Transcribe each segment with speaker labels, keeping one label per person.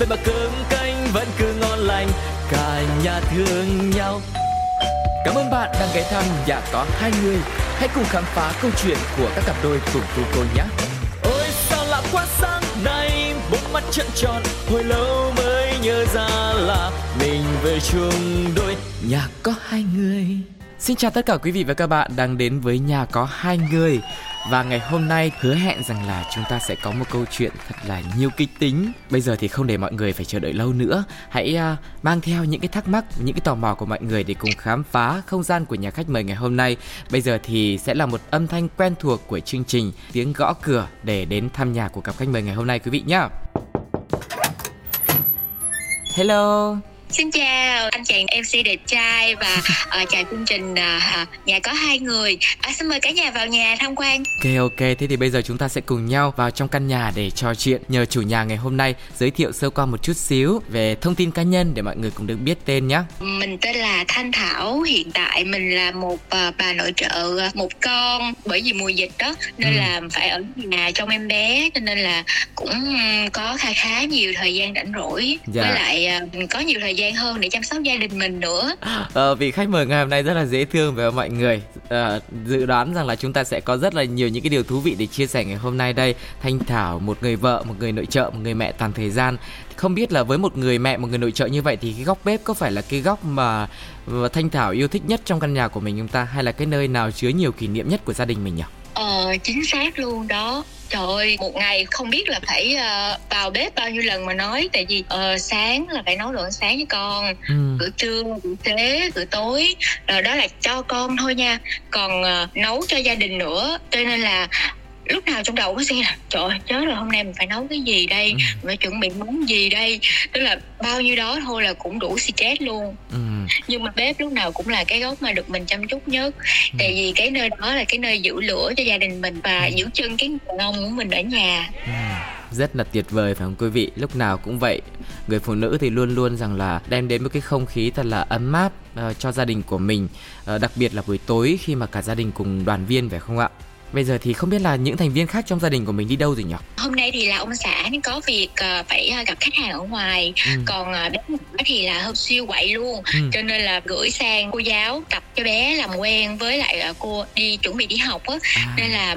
Speaker 1: vậy mà cơm canh vẫn cứ ngon lành cả nhà thương nhau Cảm ơn bạn đang ghé thăm nhà có hai người. Hãy cùng khám phá câu chuyện của các cặp đôi cùng cô cô nhé. Ôi sao lạ quá sáng nay, bốn mắt trận tròn, hồi lâu mới nhớ ra là mình về chung đôi nhà có hai người. Xin chào tất cả quý vị và các bạn đang đến với nhà có hai người và ngày hôm nay hứa hẹn rằng là chúng ta sẽ có một câu chuyện thật là nhiều kịch tính. Bây giờ thì không để mọi người phải chờ đợi lâu nữa, hãy uh, mang theo những cái thắc mắc, những cái tò mò của mọi người để cùng khám phá không gian của nhà khách mời ngày hôm nay. Bây giờ thì sẽ là một âm thanh quen thuộc của chương trình tiếng gõ cửa để đến thăm nhà của cặp khách mời ngày hôm nay quý vị nhé. Hello.
Speaker 2: Xin chào anh chàng MC đẹp trai và uh, chào chương trình uh, nhà có hai người. À, xin mời cả nhà vào nhà tham quan.
Speaker 1: Ok ok, thế thì bây giờ chúng ta sẽ cùng nhau vào trong căn nhà để trò chuyện. Nhờ chủ nhà ngày hôm nay giới thiệu sơ qua một chút xíu về thông tin cá nhân để mọi người cũng được biết tên nhé.
Speaker 2: Mình tên là Thanh Thảo. Hiện tại mình là một uh, bà nội trợ một con bởi vì mùa dịch đó nên ừ. là phải ở nhà trong em bé cho nên là cũng có khá khá nhiều thời gian rảnh rỗi. Dạ. Với lại uh, có nhiều thời gian gian hơn để chăm sóc gia đình mình nữa.
Speaker 1: Ờ, vị khách mời ngày hôm nay rất là dễ thương với mọi người. À, dự đoán rằng là chúng ta sẽ có rất là nhiều những cái điều thú vị để chia sẻ ngày hôm nay đây. Thanh thảo một người vợ một người nội trợ một người mẹ toàn thời gian. Không biết là với một người mẹ một người nội trợ như vậy thì cái góc bếp có phải là cái góc mà thanh thảo yêu thích nhất trong căn nhà của mình chúng ta? Hay là cái nơi nào chứa nhiều kỷ niệm nhất của gia đình mình nhỉ?
Speaker 2: Ờ chính xác luôn đó trời ơi một ngày không biết là phải uh, vào bếp bao nhiêu lần mà nói. Tại vì uh, sáng là phải nấu đồ ăn sáng với con. Ừ. bữa trưa bữa xế bữa tối. Rồi đó là cho con thôi nha. Còn uh, nấu cho gia đình nữa. Cho nên là lúc nào trong đầu có suy là trời ơi chết rồi hôm nay mình phải nấu cái gì đây? Ừ. mình phải chuẩn bị món gì đây? Tức là bao nhiêu đó thôi là cũng đủ stress luôn. Ừ. nhưng mà bếp lúc nào cũng là cái góc mà được mình chăm chút nhất. Ừ. tại vì cái nơi đó là cái nơi giữ lửa cho gia đình mình và ừ. giữ chân cái người ông của mình ở nhà. Ừ.
Speaker 1: Rất là tuyệt vời phải không quý vị? Lúc nào cũng vậy. Người phụ nữ thì luôn luôn rằng là đem đến một cái không khí thật là ấm áp uh, cho gia đình của mình. Uh, đặc biệt là buổi tối khi mà cả gia đình cùng đoàn viên phải không ạ Bây giờ thì không biết là những thành viên khác trong gia đình của mình đi đâu rồi nhỉ?
Speaker 2: Hôm nay thì là ông xã có việc uh, phải uh, gặp khách hàng ở ngoài, ừ. còn bé thì là hôm siêu quậy luôn, ừ. cho nên là gửi sang cô giáo tập cho bé làm quen với lại cô đi chuẩn bị đi học á, à. nên là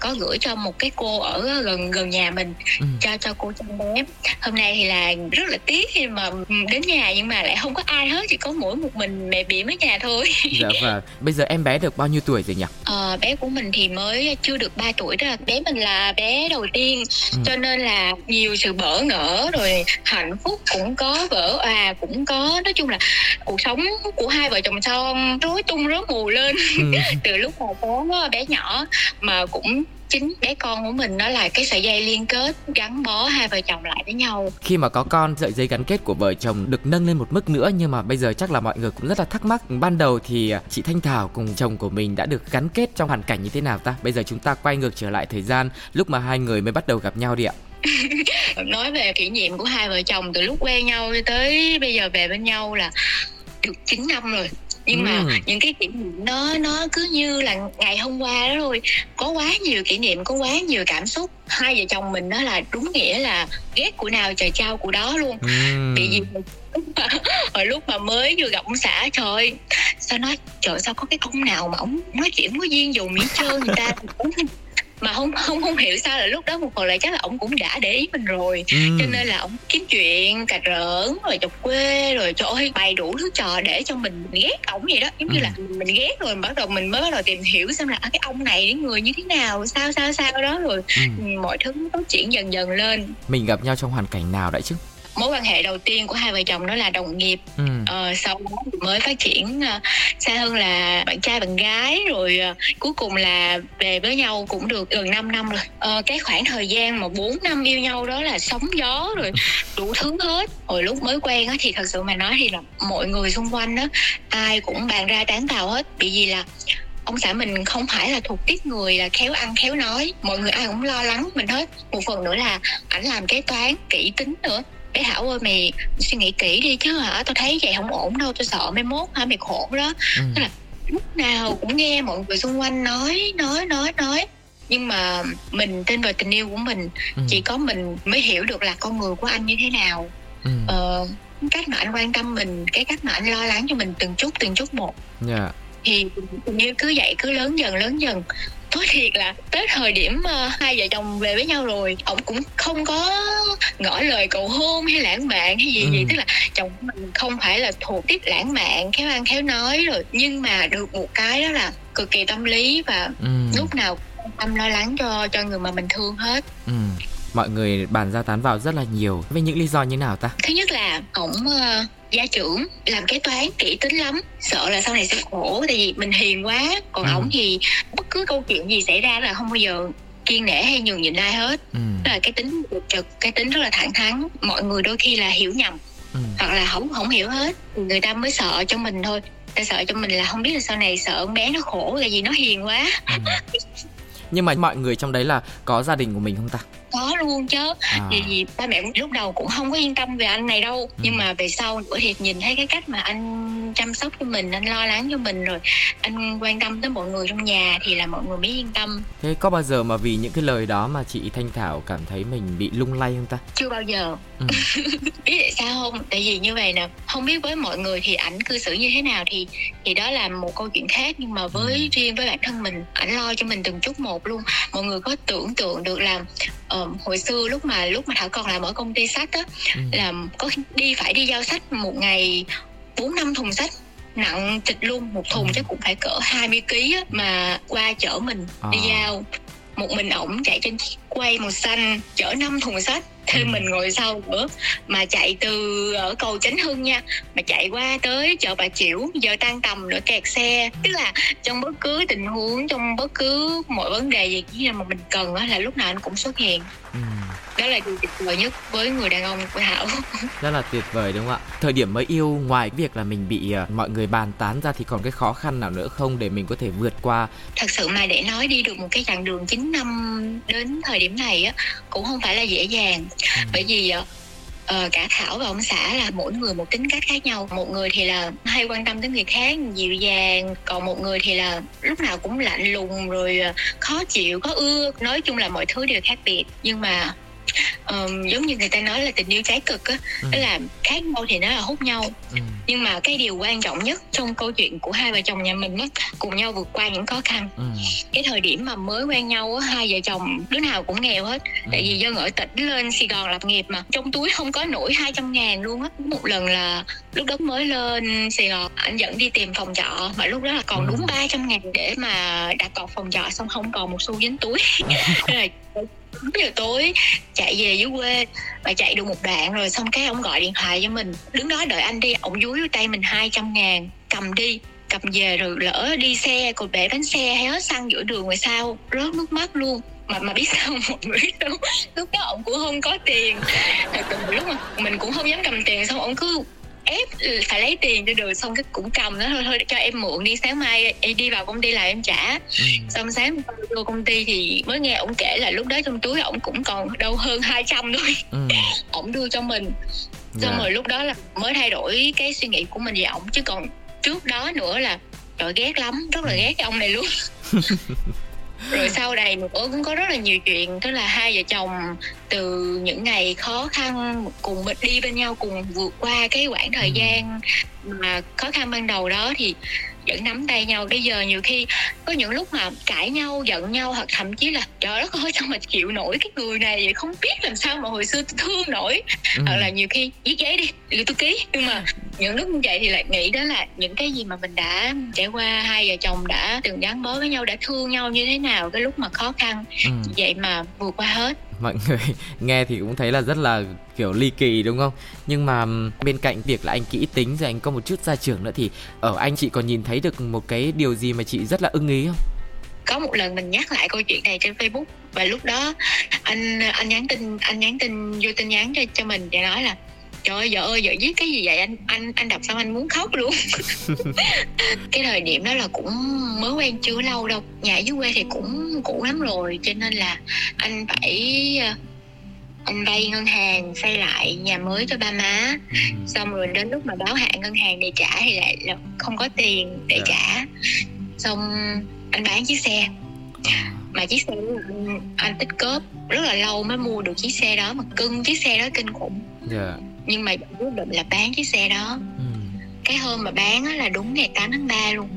Speaker 2: có gửi cho một cái cô ở gần gần nhà mình ừ. cho cho cô chăm bé. Hôm nay thì là rất là tiếc khi mà đến nhà nhưng mà lại không có ai hết, chỉ có mỗi một mình mẹ bỉm ở nhà thôi.
Speaker 1: Dạ vâng. Bây giờ em bé được bao nhiêu tuổi rồi nhỉ?
Speaker 2: Ờ, bé của mình thì mới chưa được 3 tuổi đó bé mình là bé đầu tiên ừ. cho nên là nhiều sự bỡ ngỡ rồi hạnh phúc cũng có vỡ à cũng có nói chung là cuộc sống của hai vợ chồng son rối tung rối mù lên ừ. từ lúc mà có bé nhỏ mà cũng chính bé con của mình nó là cái sợi dây liên kết gắn bó hai vợ chồng lại với nhau.
Speaker 1: Khi mà có con sợi dây gắn kết của vợ chồng được nâng lên một mức nữa nhưng mà bây giờ chắc là mọi người cũng rất là thắc mắc. Ban đầu thì à, chị Thanh Thảo cùng chồng của mình đã được gắn kết trong hoàn cảnh như thế nào ta? Bây giờ chúng ta quay ngược trở lại thời gian lúc mà hai người mới bắt đầu gặp nhau đi ạ.
Speaker 2: Nói về kỷ niệm của hai vợ chồng từ lúc quen nhau tới bây giờ về bên nhau là được 9 năm rồi nhưng mà ừ. những cái kỷ niệm nó nó cứ như là ngày hôm qua đó thôi có quá nhiều kỷ niệm có quá nhiều cảm xúc hai vợ chồng mình đó là đúng nghĩa là ghét của nào trời trao của đó luôn ừ. bị gì hồi lúc mà mới vừa gặp ông xã trời sao nói trời sao có cái ông nào mà ông nói chuyện có duyên dù mỹ trơn người ta mà không không không hiểu sao là lúc đó một phần là chắc là ông cũng đã để ý mình rồi ừ. cho nên là ông kiếm chuyện cà rỡn rồi chọc quê rồi trời ơi bày đủ thứ trò để cho mình ghét ổng vậy đó giống ừ. như là mình ghét rồi bắt đầu mình mới bắt đầu tìm hiểu xem là à, cái ông này cái người như thế nào sao sao sao đó rồi ừ. mọi thứ phát triển dần dần lên
Speaker 1: mình gặp nhau trong hoàn cảnh nào đấy chứ
Speaker 2: mối quan hệ đầu tiên của hai vợ chồng đó là đồng nghiệp. Ừ. ờ, sau đó mới phát triển uh, xa hơn là bạn trai bạn gái rồi uh, cuối cùng là về với nhau cũng được gần 5 năm rồi. Uh, cái khoảng thời gian mà 4 năm yêu nhau đó là sóng gió rồi đủ thứ hết. Hồi lúc mới quen á thì thật sự mà nói thì là mọi người xung quanh đó ai cũng bàn ra tán tàu hết. Bị gì là ông xã mình không phải là thuộc tiếp người là khéo ăn khéo nói. Mọi người ai cũng lo lắng mình hết. Một phần nữa là ảnh làm kế toán kỹ tính nữa bé thảo ơi mày suy nghĩ kỹ đi chứ hả tao thấy vậy không ổn đâu tao sợ mai mốt hả mày khổ đó ừ. tức là lúc nào cũng nghe mọi người xung quanh nói nói nói nói nhưng mà mình tin vào tình yêu của mình ừ. chỉ có mình mới hiểu được là con người của anh như thế nào ừ. ờ, cách mà anh quan tâm mình cái cách mà anh lo lắng cho mình từng chút từng chút một yeah. Dạ. thì tình yêu cứ vậy cứ lớn dần lớn dần nói thiệt là tới thời điểm uh, hai vợ chồng về với nhau rồi ông cũng không có ngỏ lời cầu hôn hay lãng mạn hay gì ừ. gì tức là chồng mình không phải là thuộc tiếp lãng mạn khéo ăn khéo nói rồi nhưng mà được một cái đó là cực kỳ tâm lý và ừ. lúc nào tâm lo lắng cho cho người mà mình thương hết
Speaker 1: ừ mọi người bàn ra tán vào rất là nhiều. Với những lý do như nào ta?
Speaker 2: Thứ nhất là ổng uh, gia trưởng làm kế toán kỹ tính lắm. Sợ là sau này sẽ khổ tại vì mình hiền quá. Còn ừ. ổng thì bất cứ câu chuyện gì xảy ra là không bao giờ kiên nể hay nhường nhịn ai hết. Ừ. là cái tính trực cái tính rất là thẳng thắn. Mọi người đôi khi là hiểu nhầm. Ừ. hoặc là không không hiểu hết. Người ta mới sợ cho mình thôi. Ta sợ cho mình là không biết là sau này sợ con bé nó khổ là gì nó hiền quá. Ừ.
Speaker 1: nhưng mà mọi người trong đấy là có gia đình của mình không ta
Speaker 2: có luôn chứ à. vì, vì ba mẹ lúc đầu cũng không có yên tâm về anh này đâu ừ. nhưng mà về sau nữa thì nhìn thấy cái cách mà anh chăm sóc cho mình anh lo lắng cho mình rồi anh quan tâm tới mọi người trong nhà thì là mọi người mới yên tâm
Speaker 1: thế có bao giờ mà vì những cái lời đó mà chị thanh thảo cảm thấy mình bị lung lay không ta
Speaker 2: chưa bao giờ ừ. biết tại sao không tại vì như vậy nè không biết với mọi người thì ảnh cư xử như thế nào thì thì đó là một câu chuyện khác nhưng mà với ừ. riêng với bản thân mình ảnh lo cho mình từng chút một luôn mọi người có tưởng tượng được là uh, hồi xưa lúc mà lúc mà thảo còn làm ở công ty sách á ừ. là có đi phải đi giao sách một ngày bốn năm thùng sách nặng thịt luôn một thùng ừ. chắc cũng phải cỡ 20 kg á mà qua chở mình à. đi giao một mình ổng chạy trên chiếc quay màu xanh chở năm thùng sách thêm ừ. mình ngồi sau nữa. Mà chạy từ ở cầu chánh hưng nha mà chạy qua tới chợ bà chiểu giờ tan tầm nữa kẹt xe. Tức là trong bất cứ tình huống trong bất cứ mọi vấn đề gì mà mình cần là lúc nào anh cũng xuất hiện ừ. Đó là điều tuyệt vời nhất với người đàn ông của Hảo.
Speaker 1: Rất là tuyệt vời đúng không ạ? Thời điểm mới yêu ngoài việc là mình bị uh, mọi người bàn tán ra thì còn cái khó khăn nào nữa không để mình có thể vượt qua?
Speaker 2: Thật sự mà để nói đi được một cái chặng đường 9 năm đến thời điểm này á cũng không phải là dễ dàng. Ừ. bởi vì Ờ, cả thảo và ông xã là mỗi người một tính cách khác nhau. Một người thì là hay quan tâm tới người khác, dịu dàng, còn một người thì là lúc nào cũng lạnh lùng, rồi ờ, khó chịu có ưa. Nói chung là mọi thứ đều khác biệt. Nhưng mà um, giống như người ta nói là tình yêu trái cực á ừ. đó là khác nhau thì nó là hút nhau ừ. nhưng mà cái điều quan trọng nhất trong câu chuyện của hai vợ chồng nhà mình á cùng nhau vượt qua những khó khăn ừ. cái thời điểm mà mới quen nhau á hai vợ chồng đứa nào cũng nghèo hết ừ. tại vì dân ở tỉnh lên sài gòn lập nghiệp mà trong túi không có nổi 200 ngàn luôn á một lần là lúc đó mới lên sài gòn anh dẫn đi tìm phòng trọ mà lúc đó là còn ừ. đúng 300 ngàn để mà đặt cọc phòng trọ xong không còn một xu dính túi 4 giờ tối, chạy về dưới quê mà chạy được một đoạn rồi xong cái ông gọi điện thoại cho mình. Đứng đó đợi anh đi, ông dúi tay mình 200 ngàn, cầm đi, cầm về rồi lỡ đi xe, cột bể bánh xe hay hết xăng giữa đường rồi sao rớt nước mắt luôn. Mà mà biết sao một người lúc lúc đó ông cũng không có tiền. Thật lúc mà mình cũng không dám cầm tiền, xong ông cứ ép phải lấy tiền cho được xong cái cũng cầm nó thôi thôi cho em mượn đi sáng mai em đi vào công ty là em trả ừ. xong sáng vô công ty thì mới nghe ông kể là lúc đó trong túi ổng cũng còn đâu hơn 200 thôi ừ. ổng đưa cho mình xong yeah. Dạ. rồi lúc đó là mới thay đổi cái suy nghĩ của mình về ổng chứ còn trước đó nữa là trời ghét lắm rất là ừ. ghét cái ông này luôn rồi sau này nữa cũng có rất là nhiều chuyện tức là hai vợ chồng từ những ngày khó khăn cùng đi bên nhau cùng vượt qua cái quãng thời ừ. gian mà khó khăn ban đầu đó thì vẫn nắm tay nhau bây giờ nhiều khi có những lúc mà cãi nhau giận nhau hoặc thậm chí là trời đất ơi sao mà chịu nổi cái người này vậy không biết làm sao mà hồi xưa tôi thương nổi ừ. hoặc là nhiều khi viết giấy đi thì tôi ký nhưng mà những lúc như vậy thì lại nghĩ đó là những cái gì mà mình đã trải qua hai vợ chồng đã từng gắn bó với nhau đã thương nhau như thế nào cái lúc mà khó khăn ừ. vậy mà vượt qua hết
Speaker 1: mọi người nghe thì cũng thấy là rất là, kiểu, ly kỳ, đúng không? Nhưng mà bên cạnh việc là anh kỹ tính rồi anh có một chút gia trưởng nữa thì ở anh chị còn nhìn thấy được một cái điều gì mà chị rất là ưng ý không?
Speaker 2: Có một lần mình nhắc lại câu chuyện này trên Facebook và lúc đó anh anh nhắn tin, anh nhắn tin vô tin nhắn cho cho mình để nói là trời ơi vợ ơi vợ viết cái gì vậy anh anh anh đọc xong anh muốn khóc luôn cái thời điểm đó là cũng mới quen chưa lâu đâu nhà dưới quê thì cũng cũ lắm rồi cho nên là anh phải ờ, anh vay ngân hàng xây lại nhà mới cho ba má ừ. xong rồi đến lúc mà báo hạn ngân hàng để trả thì lại là không có tiền để yeah. Dạ. trả xong anh bán chiếc xe mà chiếc xe anh, anh tích cóp rất là lâu mới mua được chiếc xe đó mà cưng chiếc xe đó kinh khủng
Speaker 1: yeah.
Speaker 2: Nhưng mà quyết định là bán chiếc xe đó ừ. cái hôm mà bán là đúng ngày 8 tháng 3 luôn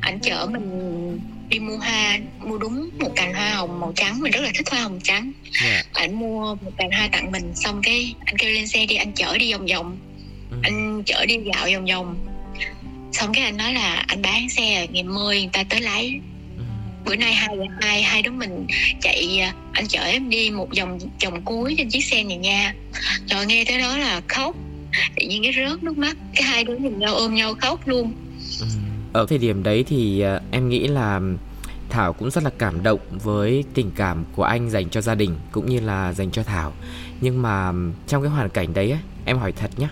Speaker 2: anh chở mình đi mua hoa mua đúng một cành hoa hồng màu trắng mình rất là thích hoa hồng trắng yeah. Dạ. anh mua một cành hoa tặng mình xong cái anh kêu lên xe đi anh chở đi vòng vòng ừ. anh chở đi dạo vòng vòng xong cái anh nói là anh bán xe ngày mười người ta tới lấy bữa nay hai hai hai đứa mình chạy à, anh chở em đi một vòng vòng cuối trên chiếc xe này nha rồi nghe tới đó là khóc tự nhiên cái rớt nước mắt, cái hai đứa nhìn nhau ôm nhau khóc luôn
Speaker 1: ở thời điểm đấy thì à, em nghĩ là Thảo cũng rất là cảm động với tình cảm của anh dành cho gia đình cũng như là dành cho Thảo. Nhưng mà trong cái hoàn cảnh đấy em hỏi thật nhé.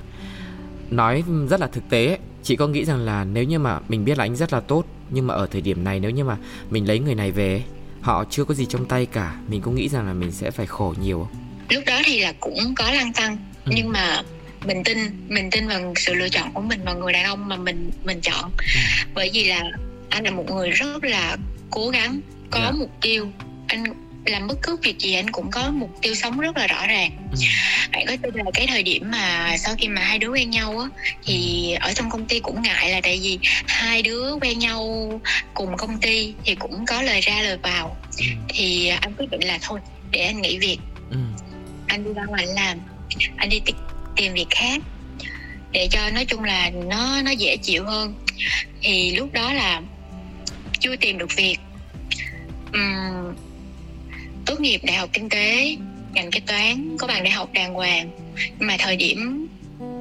Speaker 1: Nói rất là thực tế chị có nghĩ rằng là nếu như mà mình biết là anh rất là tốt nhưng mà ở thời điểm này nếu như mà mình lấy người này về họ chưa có gì trong tay cả, mình có nghĩ rằng là mình sẽ phải khổ nhiều?
Speaker 2: Lúc đó thì là cũng có lăng tăng ừ. nhưng mà mình tin mình tin vào sự lựa chọn của mình và người đàn ông mà mình mình chọn ừ. bởi vì là anh là một người rất là cố gắng có yeah. Dạ. mục tiêu anh làm bất cứ việc gì anh cũng có mục tiêu sống rất là rõ ràng. Ừ. bạn có tin là cái thời điểm mà sau khi mà hai đứa quen nhau á thì ở trong công ty cũng ngại là tại vì hai đứa quen nhau cùng công ty thì cũng có lời ra lời vào. Ừ. thì anh quyết định là thôi để anh nghỉ việc. Ừ. anh đi ra ngoài làm anh đi tìm việc khác. Để cho nói chung là nó nó dễ chịu hơn. Thì lúc đó là chưa tìm được việc. Uhm, tốt nghiệp đại học kinh tế ngành kế toán có bằng đại học đàng hoàng nhưng mà thời điểm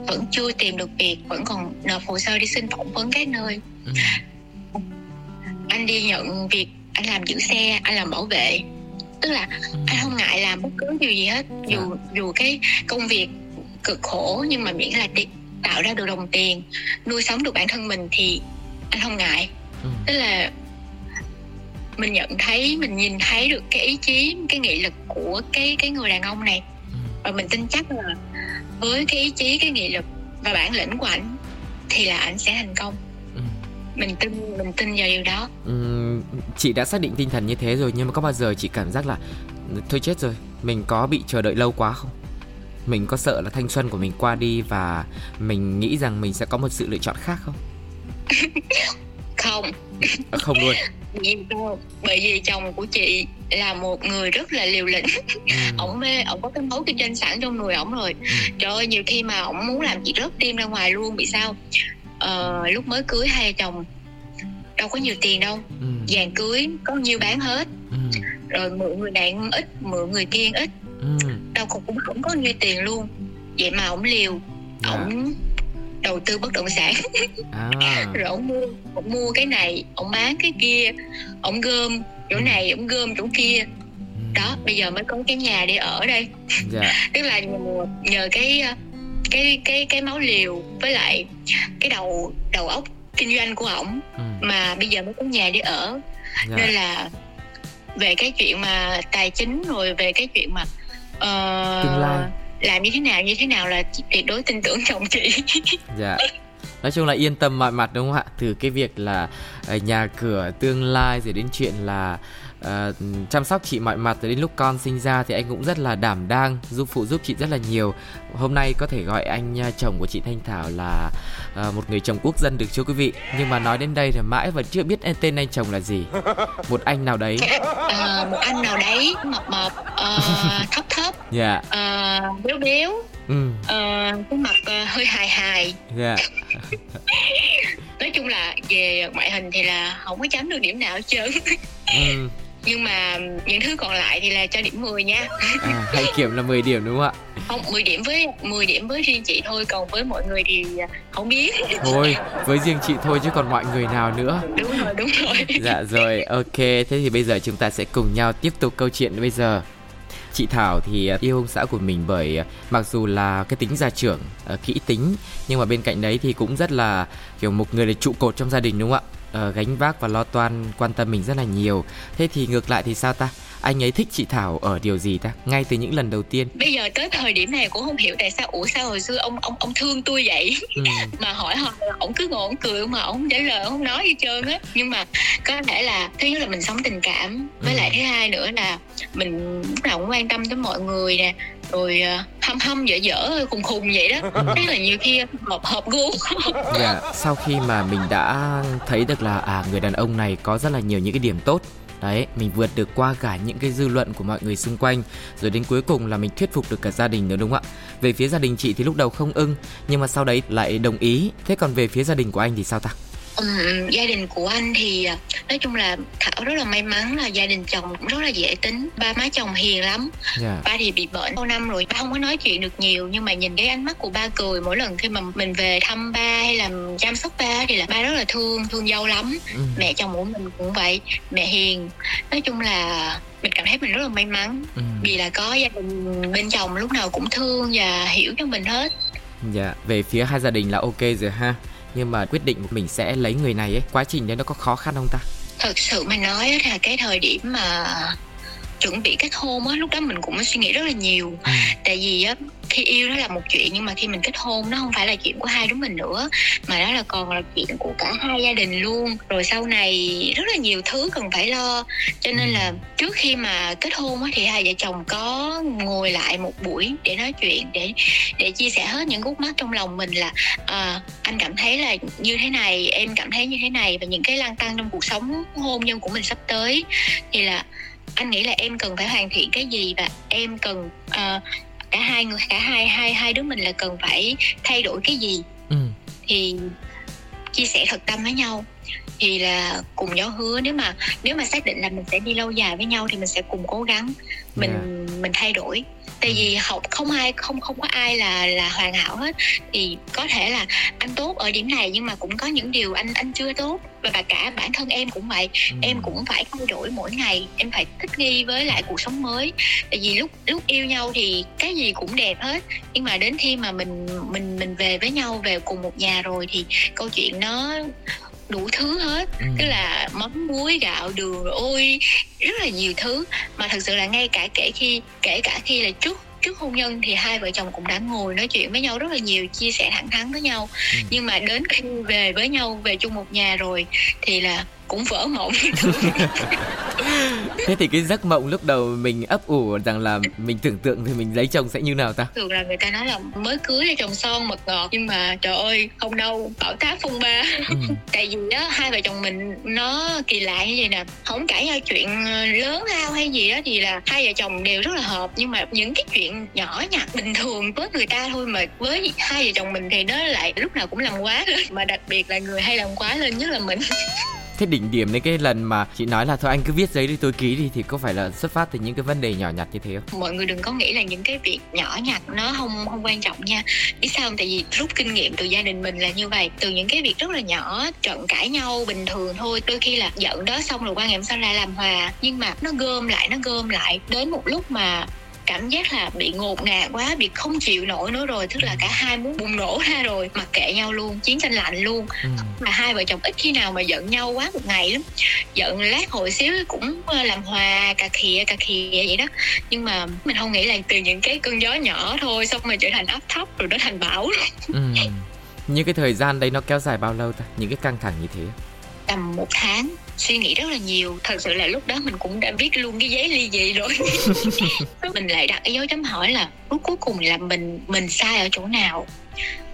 Speaker 2: vẫn chưa tìm được việc vẫn còn nộp hồ sơ đi xin phỏng vấn các nơi ừ. anh đi nhận việc anh làm giữ xe anh làm bảo vệ tức là ừ. anh không ngại làm bất cứ điều gì hết dù dạ. dù cái công việc cực khổ nhưng mà miễn là đi, tạo ra được đồng tiền nuôi sống được bản thân mình thì anh không ngại ừ. tức là mình nhận thấy mình nhìn thấy được cái ý chí cái nghị lực của cái cái người đàn ông này. Ừ. và mình tin chắc là với cái ý chí cái nghị lực và bản lĩnh của ảnh thì là ảnh sẽ thành công. Ừ. mình tin mình tin vào điều đó.
Speaker 1: Ừ, chị đã xác định tinh thần như thế rồi nhưng mà có bao giờ chị cảm giác là thôi chết rồi mình có bị chờ đợi lâu quá không? Mình có sợ là thanh xuân của mình qua đi và mình nghĩ rằng mình sẽ có một sự lựa chọn khác không
Speaker 2: không
Speaker 1: à, không luôn
Speaker 2: Nhìn đâu bởi vì chồng của chị là một người rất là liều lĩnh ừ. ổng mê ổng có cái máu kinh doanh sẵn trong người ổng rồi ừ. trời ơi nhiều khi mà ổng muốn làm chị rớt tim ra ngoài luôn bị sao ờ, lúc mới cưới hai chồng đâu có nhiều tiền đâu ừ. vàng cưới có nhiêu bán hết ừ. rồi mượn người đàn ít mượn người kiên ít ừ. đâu cũng cũng có nhiêu tiền luôn vậy mà ổng liều dạ. ổng đầu tư bất động sản à. rồi ông mua ông mua cái này ông bán cái kia ông gom chỗ ừ. này ông gom chỗ kia ừ. đó bây giờ mới có cái nhà để ở đây dạ. tức là nhờ, nhờ cái cái cái cái máu liều với lại cái đầu đầu óc kinh doanh của ổng ừ. mà bây giờ mới có nhà để ở dạ. nên là về cái chuyện mà tài chính rồi về cái chuyện mà uh, tương lai làm như thế nào, như thế nào là tuyệt đối tin tưởng chồng chị.
Speaker 1: Dạ. Nói chung là yên tâm mọi mặt, đúng không ạ? Từ cái việc là à, nhà cửa, tương lai, rồi đến chuyện là uh, chăm sóc chị mọi mặt đến lúc con sinh ra thì anh cũng rất là đảm đang giúp phụ giúp chị rất là nhiều. Hôm nay có thể gọi anh uh, chồng của chị Thanh Thảo là uh, một người chồng quốc dân được chưa quý vị? Nhưng mà nói đến đây thì mãi vẫn chưa biết tên anh chồng là gì. Một anh nào đấy.
Speaker 2: À, một anh nào đấy mập mập uh, thấp thấp.
Speaker 1: Dạ.
Speaker 2: Yeah. uh, béo béo. Ừ. uh, cái mặt uh, hơi hài hài. Dạ. Nói chung là về ngoại hình thì là không có chấm được điểm nào hết trơn. Ừ nhưng mà những thứ còn lại thì là cho điểm 10 nha.
Speaker 1: À, hay kiểm là 10 điểm đúng không ạ?
Speaker 2: Không 10 điểm với 10 điểm với riêng chị thôi còn với mọi người thì không biết.
Speaker 1: Thôi với riêng chị thôi chứ còn mọi người nào nữa.
Speaker 2: Đúng rồi đúng rồi.
Speaker 1: Dạ rồi ok. Thế thì bây giờ chúng ta sẽ cùng nhau tiếp tục câu chuyện bây giờ. Chị Thảo thì yêu ông xã của mình bởi mặc dù là cái tính gia trưởng kỹ tính nhưng mà bên cạnh đấy thì cũng rất là kiểu một người là trụ cột trong gia đình đúng không ạ uh, gánh vác và lo toan quan tâm mình rất là nhiều. Thế thì ngược lại thì sao ta? Anh ấy thích chị Thảo ở điều gì ta? Ngay từ những lần đầu tiên.
Speaker 2: Bây giờ tới thời điểm này cũng không hiểu tại sao ủa sao hồi xưa ông ông ông thương tôi vậy? Ừ. mà hỏi họ ông cứ ngồi ông cười mà ông trả lời ông không nói gì trơn á. Nhưng mà có thể là thứ nhất là mình sống tình cảm với ừ. lại thứ hai nữa là mình lúc nào cũng quan tâm tới mọi người nè rồi uh, hâm hâm dở dở khùng khùng vậy đó. Thế là nhiều khi hợp hợp gu.
Speaker 1: Dạ sau khi mà mình đã thấy được là à người đàn ông này có rất là nhiều những cái điểm tốt đấy mình vượt được qua cả những cái dư luận của mọi người xung quanh rồi đến cuối cùng là mình thuyết phục được cả gia đình nữa đúng không ạ? Về phía gia đình chị thì lúc đầu không ưng nhưng mà sau đấy lại đồng ý. Thế còn về phía gia đình của anh thì sao ta
Speaker 2: Um, gia đình của anh thì à, nói chung là thảo rất là may mắn là gia đình chồng cũng rất là dễ tính ba má chồng hiền lắm yeah. Dạ. ba thì bị bệnh lâu năm rồi ba không có nói chuyện được nhiều nhưng mà nhìn cái ánh mắt của ba cười mỗi lần khi mà mình về thăm ba hay là chăm sóc ba thì là ba rất là thương thương dâu lắm ừ. mẹ chồng của mình cũng vậy mẹ hiền nói chung là mình cảm thấy mình rất là may mắn ừ. vì là có gia đình bên chồng lúc nào cũng thương và hiểu cho mình hết
Speaker 1: dạ về phía hai gia đình là ok rồi ha nhưng mà quyết định mình sẽ lấy người này ấy quá trình đấy nó có khó khăn không ta
Speaker 2: thật sự mà nói là cái thời điểm mà chuẩn bị kết hôn á lúc đó mình cũng suy nghĩ rất là nhiều ừ. tại vì á khi yêu nó là một chuyện nhưng mà khi mình kết hôn nó không phải là chuyện của hai đứa mình nữa mà đó là còn là chuyện của cả hai gia đình luôn. Rồi sau này rất là nhiều thứ cần phải lo. Cho nên là trước khi mà kết hôn á thì hai vợ chồng có ngồi lại một buổi để nói chuyện để để chia sẻ hết những khúc mắc trong lòng mình là à, anh cảm thấy là như thế này em cảm thấy như thế này và những cái lăng tăng trong cuộc sống hôn nhân của mình sắp tới. Thì là anh nghĩ là em cần phải hoàn thiện cái gì và em cần uh, cả hai người cả hai hai hai đứa mình là cần phải thay đổi cái gì ừ. thì chia sẻ thật tâm với nhau thì là cùng nhau hứa nếu mà nếu mà xác định là mình sẽ đi lâu dài với nhau thì mình sẽ cùng cố gắng mình yeah. mình thay đổi tại vì học không ai không không có ai là là hoàn hảo hết. Thì có thể là anh tốt ở điểm này nhưng mà cũng có những điều anh anh chưa tốt. Và bà cả bản thân em cũng vậy. Ừ. em cũng phải thay đổi mỗi ngày. Em phải thích nghi với lại cuộc sống mới. Tại vì lúc lúc yêu nhau thì cái gì cũng đẹp hết. Nhưng mà đến khi mà mình mình mình về với nhau về cùng một nhà rồi thì câu chuyện nó đủ thứ hết ừ. tức là mắm muối gạo đường ôi rất là nhiều thứ mà thật sự là ngay cả kể khi kể cả khi là trước trước hôn nhân thì hai vợ chồng cũng đã ngồi nói chuyện với nhau rất là nhiều chia sẻ thẳng thắn với nhau ừ. nhưng mà đến khi về với nhau về chung một nhà rồi thì là cũng vỡ mộng
Speaker 1: thế thì cái giấc mộng lúc đầu mình ấp ủ rằng là mình tưởng tượng thì mình lấy chồng sẽ như nào ta?
Speaker 2: Thường là người ta nói là mới cưới thì chồng son mật ngọt nhưng mà trời ơi không đâu bão táp phong ba. Ừ. tại vì á hai vợ chồng mình nó kỳ lạ như vậy nè không cãi nhau chuyện lớn lao hay gì đó thì là hai vợ chồng đều rất là hợp. Nhưng mà những cái chuyện nhỏ nhặt bình thường với người ta thôi mà với hai vợ chồng mình thì nó lại lúc nào cũng làm quá lên. Mà đặc biệt là người hay làm quá lên nhất là mình
Speaker 1: thế đỉnh điểm đến cái lần mà chị nói là thôi anh cứ viết giấy đi, tôi ký đi, thì có phải là xuất phát từ những cái vấn đề nhỏ nhặt như thế không?
Speaker 2: Mọi người đừng có nghĩ là những cái việc nhỏ nhặt nó không không quan trọng nha. Biết sao không? Tại vì rút kinh nghiệm từ gia đình mình là như vậy. Từ những cái việc rất là nhỏ trận cãi nhau bình thường thôi. Đôi khi là giận đó xong rồi qua ngày hôm sau lại làm hòa. Nhưng mà nó gom lại, nó gom lại. Đến một lúc mà cảm giác là bị ngột ngạt quá bị không chịu nổi nữa rồi. Tức là cả hai muốn bùng nổ ra rồi mặc kệ nhau luôn chiến tranh lạnh luôn. Ừ. mà hai vợ chồng ít khi nào mà giận nhau quá một ngày lắm. Giận lát hồi xíu cũng ờ, làm hòa cà khịa cà khịa vậy đó. Nhưng mà mình không nghĩ là từ những cái cơn gió nhỏ thôi xong rồi trở thành áp thấp rồi nó thành bão ừ.
Speaker 1: những cái thời gian đây nó kéo dài bao lâu ta? Những cái căng thẳng như thế?
Speaker 2: Tầm một tháng suy nghĩ rất là nhiều. Thật sự là lúc đó mình cũng đã viết luôn cái giấy ly dị rồi. Mình lại đặt cái dấu chấm hỏi là cuối cuối cùng là mình mình sai ở chỗ nào?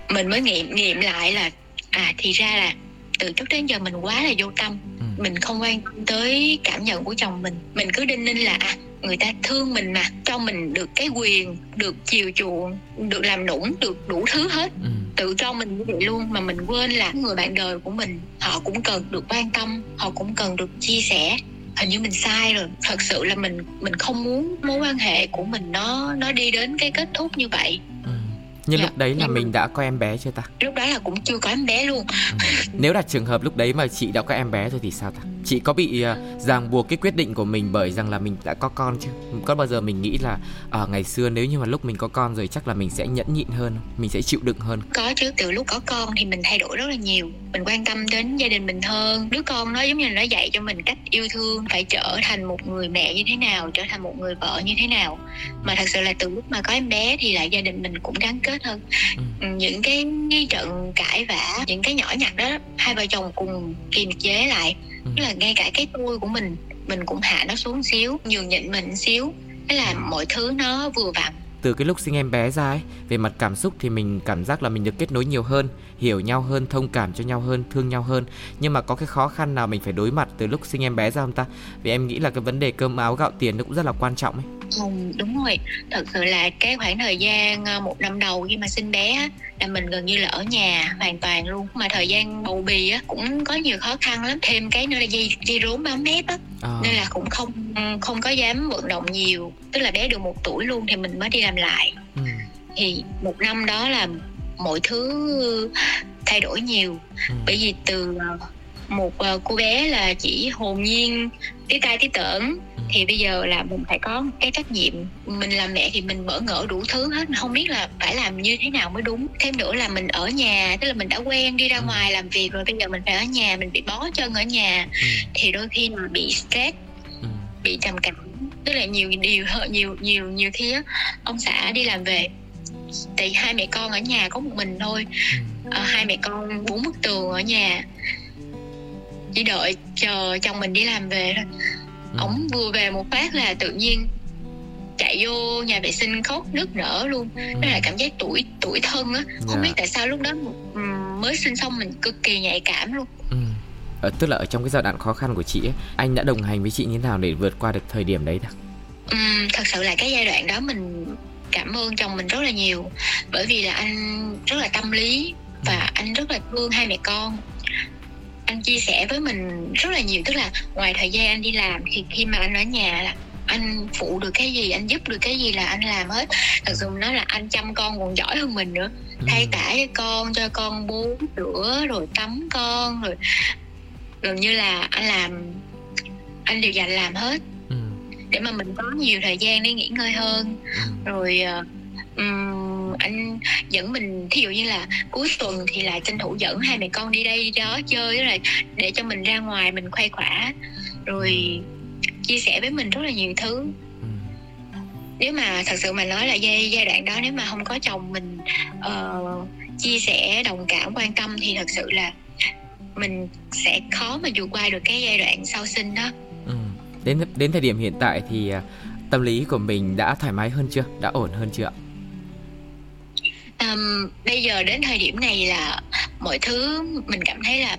Speaker 2: Mình mới nghiệm nghiệm lại là à thì ra là từ trước đến giờ mình quá là vô tâm. Ừ. mình không quan tới cảm nhận của chồng mình. Mình cứ đinh ninh là à người ta thương mình mà cho mình được cái quyền được chiều chuộng được làm nũng được đủ thứ hết. Ừ. tự cho mình như vậy luôn mà mình quên là người bạn đời của mình họ cũng cần được quan tâm họ cũng cần được chia sẻ hình như mình sai rồi thật sự là mình mình không muốn mối quan hệ của mình nó nó đi đến cái kết thúc như vậy
Speaker 1: ừ. nhưng dạ. lúc đấy là mình đã có em bé chưa ta
Speaker 2: lúc đó là cũng chưa có em bé luôn
Speaker 1: ừ. nếu là trường hợp lúc đấy mà chị đã có em bé rồi thì sao ta chị có bị uh, ràng buộc cái quyết định của mình bởi rằng là mình đã có con chưa? Có bao giờ mình nghĩ là ở uh, ngày xưa nếu như mà lúc mình có con rồi chắc là mình sẽ nhẫn nhịn hơn mình sẽ chịu đựng hơn
Speaker 2: có chứ từ lúc có con thì mình thay đổi rất là nhiều. Mình quan tâm đến gia đình mình hơn. Đứa con nó giống như là nó dạy cho mình cách yêu thương phải trở thành một người mẹ như thế nào trở thành một người vợ như thế nào. Mà thật sự là từ lúc mà có em bé thì lại gia đình mình cũng gắn kết hơn. Ừ. ừ những cái, cái trận cãi vã những cái nhỏ nhặt đó hai vợ chồng cùng kiềm chế lại ừ. là ngay cả cái tôi của mình mình cũng hạ nó xuống xíu nhường nhịn mình xíu. Thế là mọi thứ nó vừa vặn.
Speaker 1: Từ cái lúc sinh em bé ra ấy về mặt cảm xúc thì mình cảm giác là mình được kết nối nhiều hơn hiểu nhau hơn thông cảm cho nhau hơn thương nhau hơn. Nhưng mà có cái khó khăn nào mình phải đối mặt từ lúc sinh em bé ra không ta? Vì em nghĩ là cái vấn đề cơm áo gạo tiền nó cũng rất là quan trọng ấy.
Speaker 2: Ừ, đúng rồi. Thật sự là cái khoảng thời gian ờ, một năm đầu khi mà sinh bé là mình gần như là ở nhà hoàn toàn luôn. Mà thời gian bầu bì á cũng có nhiều khó khăn lắm. Thêm cái nữa là dây dây rốn bám mép á. À. nên là cũng không không có dám vận động nhiều. Tức là bé được một tuổi luôn thì mình mới đi làm lại. Ừ. thì một năm đó là mọi thứ thay đổi nhiều ừ. bởi vì từ ờ, một ờ, cô bé là chỉ hồn nhiên tí tai tí tởn ừ. thì bây giờ là mình phải có cái trách nhiệm mình làm mẹ thì mình bỡ ngỡ đủ thứ hết không biết là phải làm như thế nào mới đúng thêm nữa là mình ở nhà tức là mình đã quen đi ra ừ. ngoài làm việc rồi bây giờ mình phải ở nhà mình bị bó chân ở nhà ừ. thì đôi khi mà bị stress bị trầm cảm tức là nhiều điều nhiều nhiều nhiều khi á ông xã đi làm về tại hai mẹ con ở nhà có một mình thôi à, hai mẹ con bốn bức tường ở nhà chỉ đợi chờ chồng mình đi làm về thôi ừ. ổng vừa về một phát là tự nhiên chạy vô nhà vệ sinh khóc nức nở luôn ừ. đó là cảm giác tuổi tuổi thân á không yeah. Dạ. biết tại sao lúc đó mới sinh xong mình cực kỳ nhạy cảm luôn ừ.
Speaker 1: Ờ, tức là ở trong cái giai đoạn khó khăn của chị ấy, anh đã đồng hành với chị như thế nào để vượt qua được thời điểm đấy
Speaker 2: thật? Ừ, thật sự là cái giai đoạn đó mình cảm ơn chồng mình rất là nhiều. Bởi vì là anh rất là tâm lý và ừ. anh rất là thương hai mẹ con. Anh chia sẻ với mình rất là nhiều tức là ngoài thời gian anh đi làm thì khi mà anh ở nhà là anh phụ được cái gì anh giúp được cái gì là anh làm hết. Thật sự nói là anh chăm con còn giỏi hơn mình nữa. Ừ. thay tả cho con cho con bú rửa rồi tắm con rồi gần như là anh làm anh đều dành làm hết để mà mình có nhiều thời gian để nghỉ ngơi hơn. Ừ. rồi um, anh dẫn mình thí dụ như là cuối tuần thì lại tranh thủ dẫn hai mẹ con đi đây đi đó chơi là để cho mình ra ngoài mình khoe khỏa. Rồi chia sẻ với mình rất là nhiều thứ. Ừ. nếu mà thật sự mà nói là giai giai đoạn đó nếu mà không có chồng mình uh, chia sẻ đồng cảm quan tâm thì thật sự là mình sẽ khó mà vượt qua được cái giai đoạn sau sinh đó
Speaker 1: đến đến thời điểm hiện tại thì à, tâm lý của mình đã thoải mái hơn chưa? Đã ổn hơn chưa
Speaker 2: um, bây giờ đến thời điểm này là mọi thứ mình cảm thấy là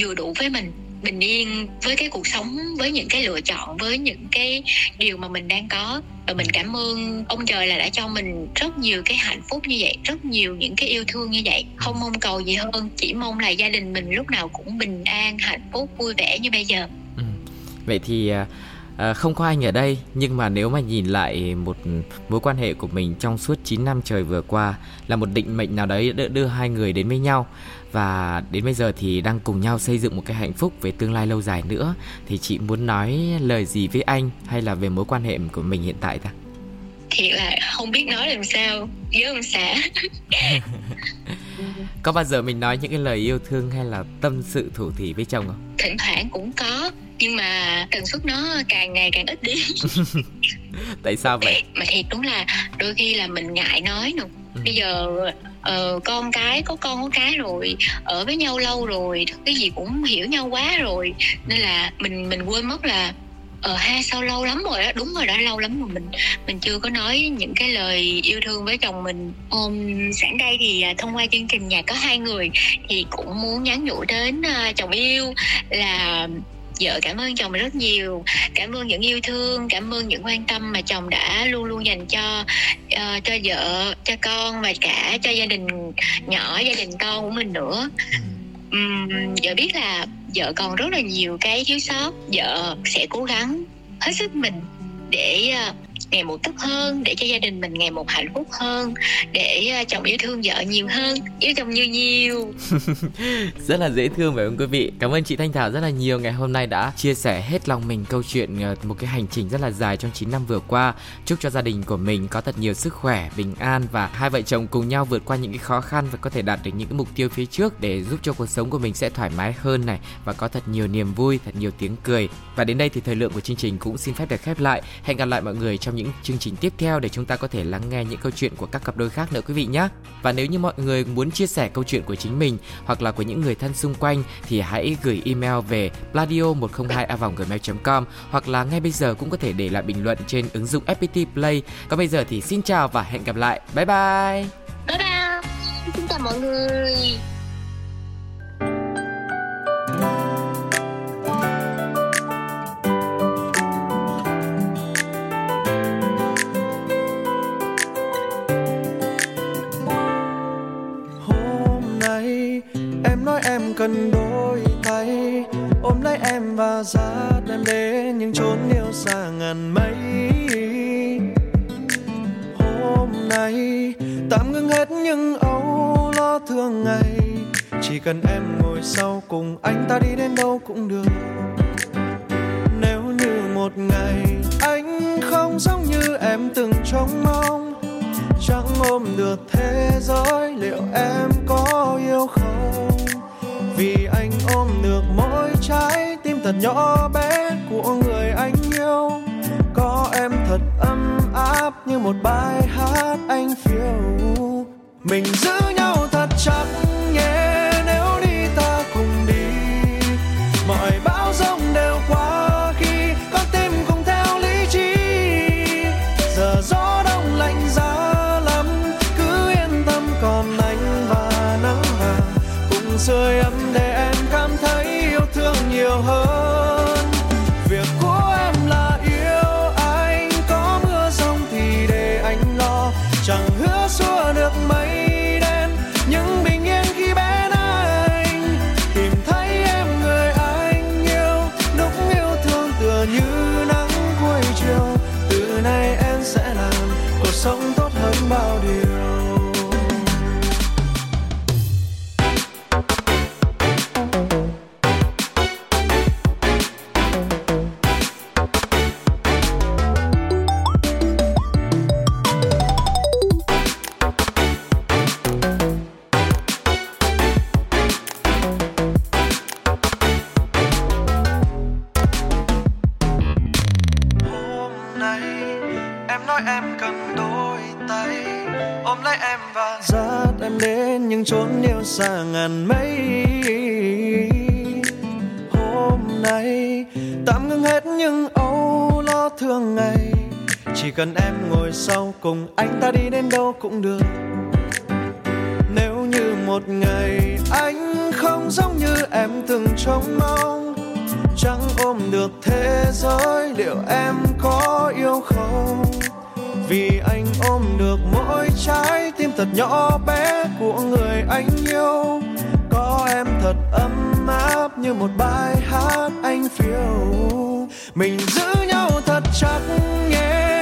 Speaker 2: vừa đủ với mình. Bình yên với cái cuộc sống với những cái lựa chọn với những cái điều mà mình đang có. Và mình cảm ơn ông trời là đã cho mình rất nhiều cái hạnh phúc như vậy rất nhiều những cái yêu thương như vậy. Không mong cầu gì hơn chỉ mong là gia đình mình lúc nào cũng bình an hạnh phúc vui vẻ như bây giờ
Speaker 1: vậy thì à, à, không có anh ở đây nhưng mà nếu mà nhìn lại một mối quan hệ của mình trong suốt 9 năm trời vừa qua là một định mệnh nào đấy đưa, đưa hai người đến với nhau và đến bây giờ thì đang cùng nhau xây dựng một cái hạnh phúc về tương lai lâu dài nữa thì chị muốn nói lời gì với anh hay là về mối quan hệ của mình hiện tại ta?
Speaker 2: Thiệt là không biết nói làm sao với ông xã
Speaker 1: Có bao giờ mình nói những cái lời yêu thương hay là tâm sự thủ thỉ với chồng không?
Speaker 2: Thỉnh thoảng cũng có nhưng mà tần suất nó càng ngày càng ít đi.
Speaker 1: Tại sao vậy?
Speaker 2: Mà thiệt đúng là đôi khi là mình ngại nói nè. Ừ. bây giờ uh, con cái có con có cái rồi ở với nhau lâu rồi cái gì cũng hiểu nhau quá rồi. Nên là mình mình quên mất là ờ ha sao lâu lắm rồi đó đúng rồi đã lâu lắm rồi mình mình chưa có nói những cái lời yêu thương với chồng mình. Um, sẵn đây thì à, thông qua chương trình nhà có hai người thì cũng muốn nhắn nhủ đến uh, chồng yêu là vợ cảm ơn chồng rất nhiều. Cảm ơn những yêu thương cảm ơn những quan tâm mà chồng đã luôn luôn dành cho uh, cho vợ cho con và cả cho gia đình nhỏ gia đình con của mình nữa. Um, vợ biết là vợ còn rất là nhiều cái thiếu sót. Vợ sẽ cố gắng hết sức mình để uh, ngày một tốt hơn, để cho gia đình mình ngày một hạnh phúc hơn, để ờ, chồng yêu thương vợ nhiều hơn, yêu chồng nhiều nhiều.
Speaker 1: Rất là dễ thương phải không quý vị? Cảm ơn chị Thanh Thảo rất là nhiều ngày hôm nay đã chia sẻ hết lòng mình câu chuyện ờ, một cái hành trình rất là dài trong 9 năm vừa qua. Chúc cho gia đình của mình có thật nhiều sức khỏe, bình an và hai vợ chồng cùng nhau vượt qua những cái khó khăn và có thể đạt được những cái mục tiêu phía trước để giúp cho cuộc sống của mình sẽ thoải mái hơn này và có thật nhiều niềm vui, thật nhiều tiếng cười. Và đến đây thì thời lượng của chương trình cũng xin phép được khép lại. Hẹn gặp lại mọi người trong những chương trình tiếp theo để chúng ta có thể lắng nghe những câu chuyện của các cặp đôi khác nữa quý vị nhé và nếu như mọi người muốn chia sẻ câu chuyện của chính mình hoặc là của những người thân xung quanh thì hãy gửi email về pladio 102 gmail com hoặc là ngay bây giờ cũng có thể để lại bình luận trên ứng dụng FPT Play. Còn bây giờ thì xin chào và hẹn gặp lại. Bye bye.
Speaker 2: Bye bye. Xin chào mọi người.
Speaker 3: Em cần đôi tay ôm lấy em và dắt em đến những chốn yêu xa ngàn mây. Hôm nay, tạm ngưng hết những âu lo thường ngày. Chỉ cần em ngồi sau cùng anh ta đi đến đâu cũng được. Nếu như một ngày anh không giống như em từng trông mong, chẳng ôm được thế giới liệu em có yêu không? Được mỗi trái tim thật nhỏ bé của người anh yêu. Có em thật ấm áp như một bài hát anh phiêu. Mình giữ nhau thật chặt nhé, nếu đi ta cùng đi. Mọi bão giông đều qua khi con tim cùng theo lý trí. Giờ gió đông lạnh giá lắm, cứ yên tâm còn anh và nắng vàng cùng rơi nói em cần đôi tay. Ôm lấy em và dắt em đến nhưng trốn nếu xa ngàn mây. Hôm nay tạm ngưng hết những âu lo thường ngày. Chỉ cần em ngồi sau cùng anh ta đi đến đâu cũng được. Nếu như một ngày anh không giống như em từng trông mong, chẳng ôm được thế giới liệu em có yêu không? Vì anh ôm được mỗi trái tim thật nhỏ bé của người anh yêu có em thật ấm áp như một bài hát anh phiêu mình giữ nhau thật chặt nhé yeah.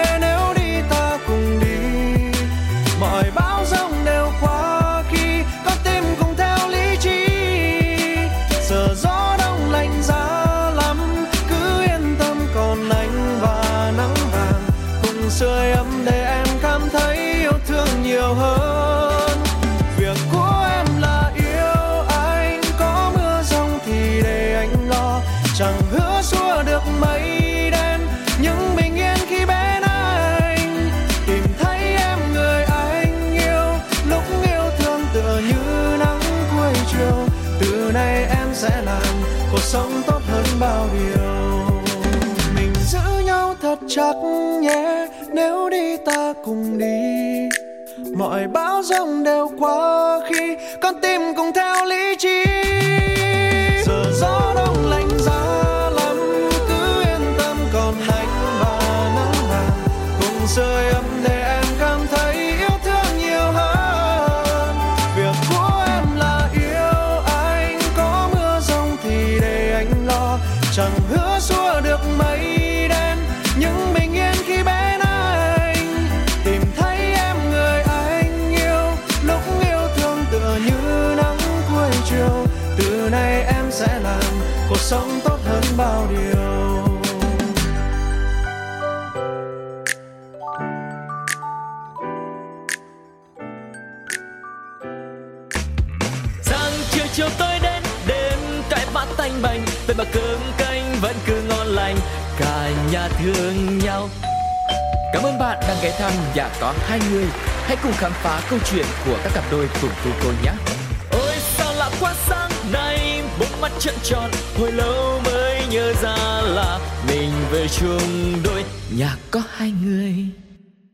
Speaker 3: Mọi bão giông đều qua khi con tim cùng theo lý trí.
Speaker 1: Vậy mà cơm canh vẫn cứ ngon lành cả nhà thương nhau Cảm ơn bạn đang ghé thăm nhà có hai người. Hãy cùng khám phá câu chuyện của các cặp đôi cùng cô cô nhé. Ôi sao lạ quá sáng nay, bốn mắt trận tròn, hồi lâu mới nhớ ra là mình về chung đôi nhà có hai người.